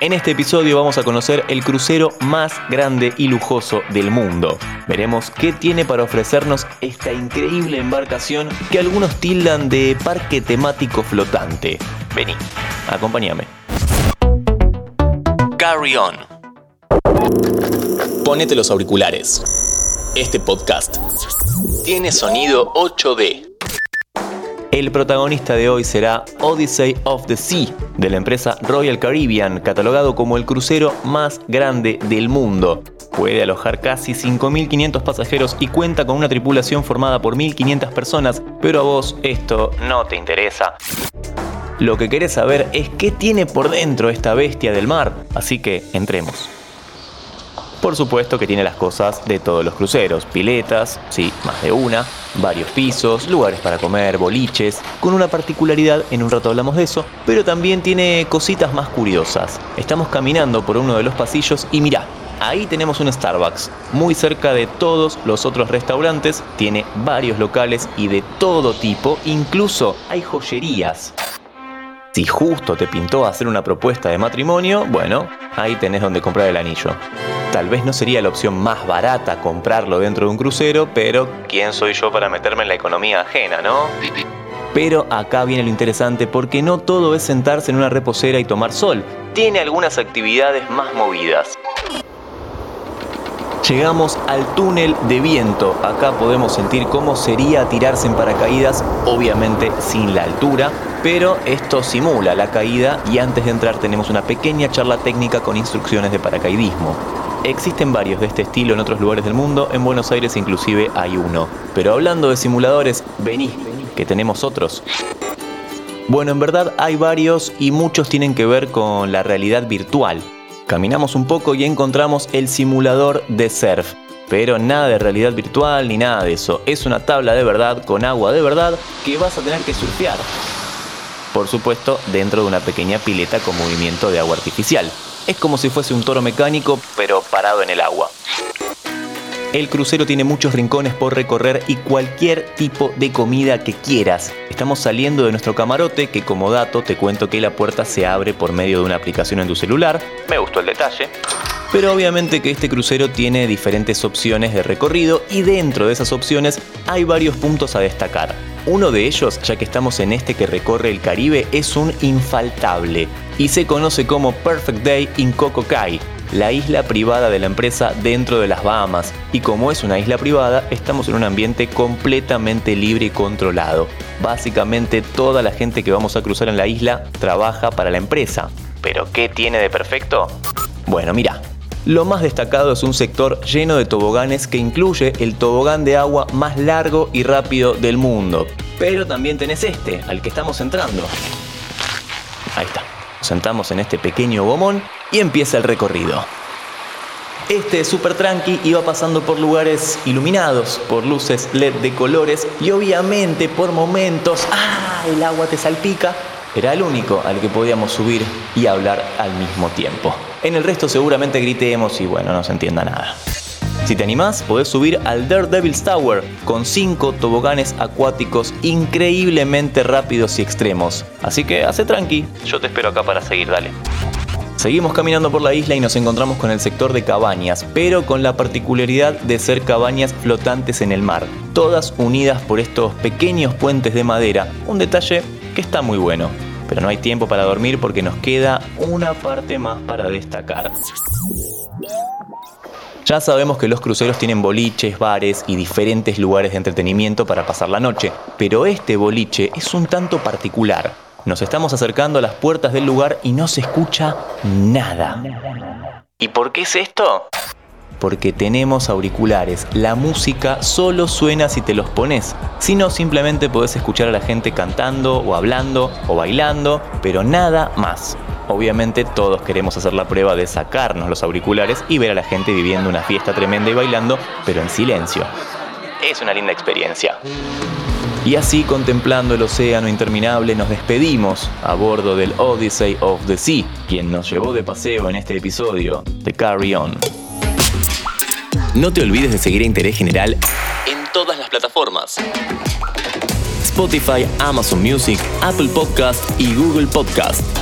En este episodio vamos a conocer el crucero más grande y lujoso del mundo. Veremos qué tiene para ofrecernos esta increíble embarcación que algunos tildan de parque temático flotante. Vení, acompáñame. Carry on. Ponete los auriculares. Este podcast tiene sonido 8D. El protagonista de hoy será Odyssey of the Sea, de la empresa Royal Caribbean, catalogado como el crucero más grande del mundo. Puede alojar casi 5.500 pasajeros y cuenta con una tripulación formada por 1.500 personas, pero a vos esto no te interesa. Lo que querés saber es qué tiene por dentro esta bestia del mar, así que entremos. Por supuesto que tiene las cosas de todos los cruceros, piletas, sí, más de una, varios pisos, lugares para comer, boliches, con una particularidad, en un rato hablamos de eso, pero también tiene cositas más curiosas. Estamos caminando por uno de los pasillos y mirá, Ahí tenemos un Starbucks, muy cerca de todos los otros restaurantes, tiene varios locales y de todo tipo, incluso hay joyerías. Si justo te pintó hacer una propuesta de matrimonio, bueno, ahí tenés donde comprar el anillo. Tal vez no sería la opción más barata comprarlo dentro de un crucero, pero ¿quién soy yo para meterme en la economía ajena, no? Pero acá viene lo interesante porque no todo es sentarse en una reposera y tomar sol. Tiene algunas actividades más movidas. Llegamos al túnel de viento. Acá podemos sentir cómo sería tirarse en paracaídas, obviamente sin la altura, pero esto simula la caída y antes de entrar tenemos una pequeña charla técnica con instrucciones de paracaidismo. Existen varios de este estilo en otros lugares del mundo, en Buenos Aires inclusive hay uno. Pero hablando de simuladores, vení, que tenemos otros. Bueno, en verdad hay varios y muchos tienen que ver con la realidad virtual. Caminamos un poco y encontramos el simulador de surf. Pero nada de realidad virtual ni nada de eso. Es una tabla de verdad con agua de verdad que vas a tener que surfear. Por supuesto, dentro de una pequeña pileta con movimiento de agua artificial. Es como si fuese un toro mecánico, pero parado en el agua. El crucero tiene muchos rincones por recorrer y cualquier tipo de comida que quieras. Estamos saliendo de nuestro camarote que como dato te cuento que la puerta se abre por medio de una aplicación en tu celular. Me gustó el detalle. Pero obviamente que este crucero tiene diferentes opciones de recorrido y dentro de esas opciones hay varios puntos a destacar. Uno de ellos, ya que estamos en este que recorre el Caribe, es un infaltable y se conoce como Perfect Day in Coco Cay, la isla privada de la empresa dentro de las Bahamas. Y como es una isla privada, estamos en un ambiente completamente libre y controlado. Básicamente toda la gente que vamos a cruzar en la isla trabaja para la empresa. ¿Pero qué tiene de perfecto? Bueno, mira, lo más destacado es un sector lleno de toboganes que incluye el tobogán de agua más largo y rápido del mundo. Pero también tenés este, al que estamos entrando. Ahí está. Nos sentamos en este pequeño gomón y empieza el recorrido. Este es súper tranqui va pasando por lugares iluminados, por luces LED de colores y obviamente por momentos, ¡ah! El agua te salpica. Era el único al que podíamos subir y hablar al mismo tiempo. En el resto seguramente gritemos y bueno, no se entienda nada. Si te animás, podés subir al Daredevil's Tower con 5 toboganes acuáticos increíblemente rápidos y extremos. Así que hace tranqui, yo te espero acá para seguir, dale. Seguimos caminando por la isla y nos encontramos con el sector de cabañas, pero con la particularidad de ser cabañas flotantes en el mar, todas unidas por estos pequeños puentes de madera, un detalle que está muy bueno. Pero no hay tiempo para dormir porque nos queda una parte más para destacar. Ya sabemos que los cruceros tienen boliches, bares y diferentes lugares de entretenimiento para pasar la noche, pero este boliche es un tanto particular. Nos estamos acercando a las puertas del lugar y no se escucha nada. ¿Y por qué es esto? Porque tenemos auriculares. La música solo suena si te los pones. Si no, simplemente podés escuchar a la gente cantando o hablando o bailando, pero nada más. Obviamente todos queremos hacer la prueba de sacarnos los auriculares y ver a la gente viviendo una fiesta tremenda y bailando, pero en silencio. Es una linda experiencia. Y así, contemplando el océano interminable, nos despedimos a bordo del Odyssey of the Sea, quien nos llevó de paseo en este episodio de Carry On. No te olvides de seguir a Interés General en todas las plataformas. Spotify, Amazon Music, Apple Podcast y Google Podcast.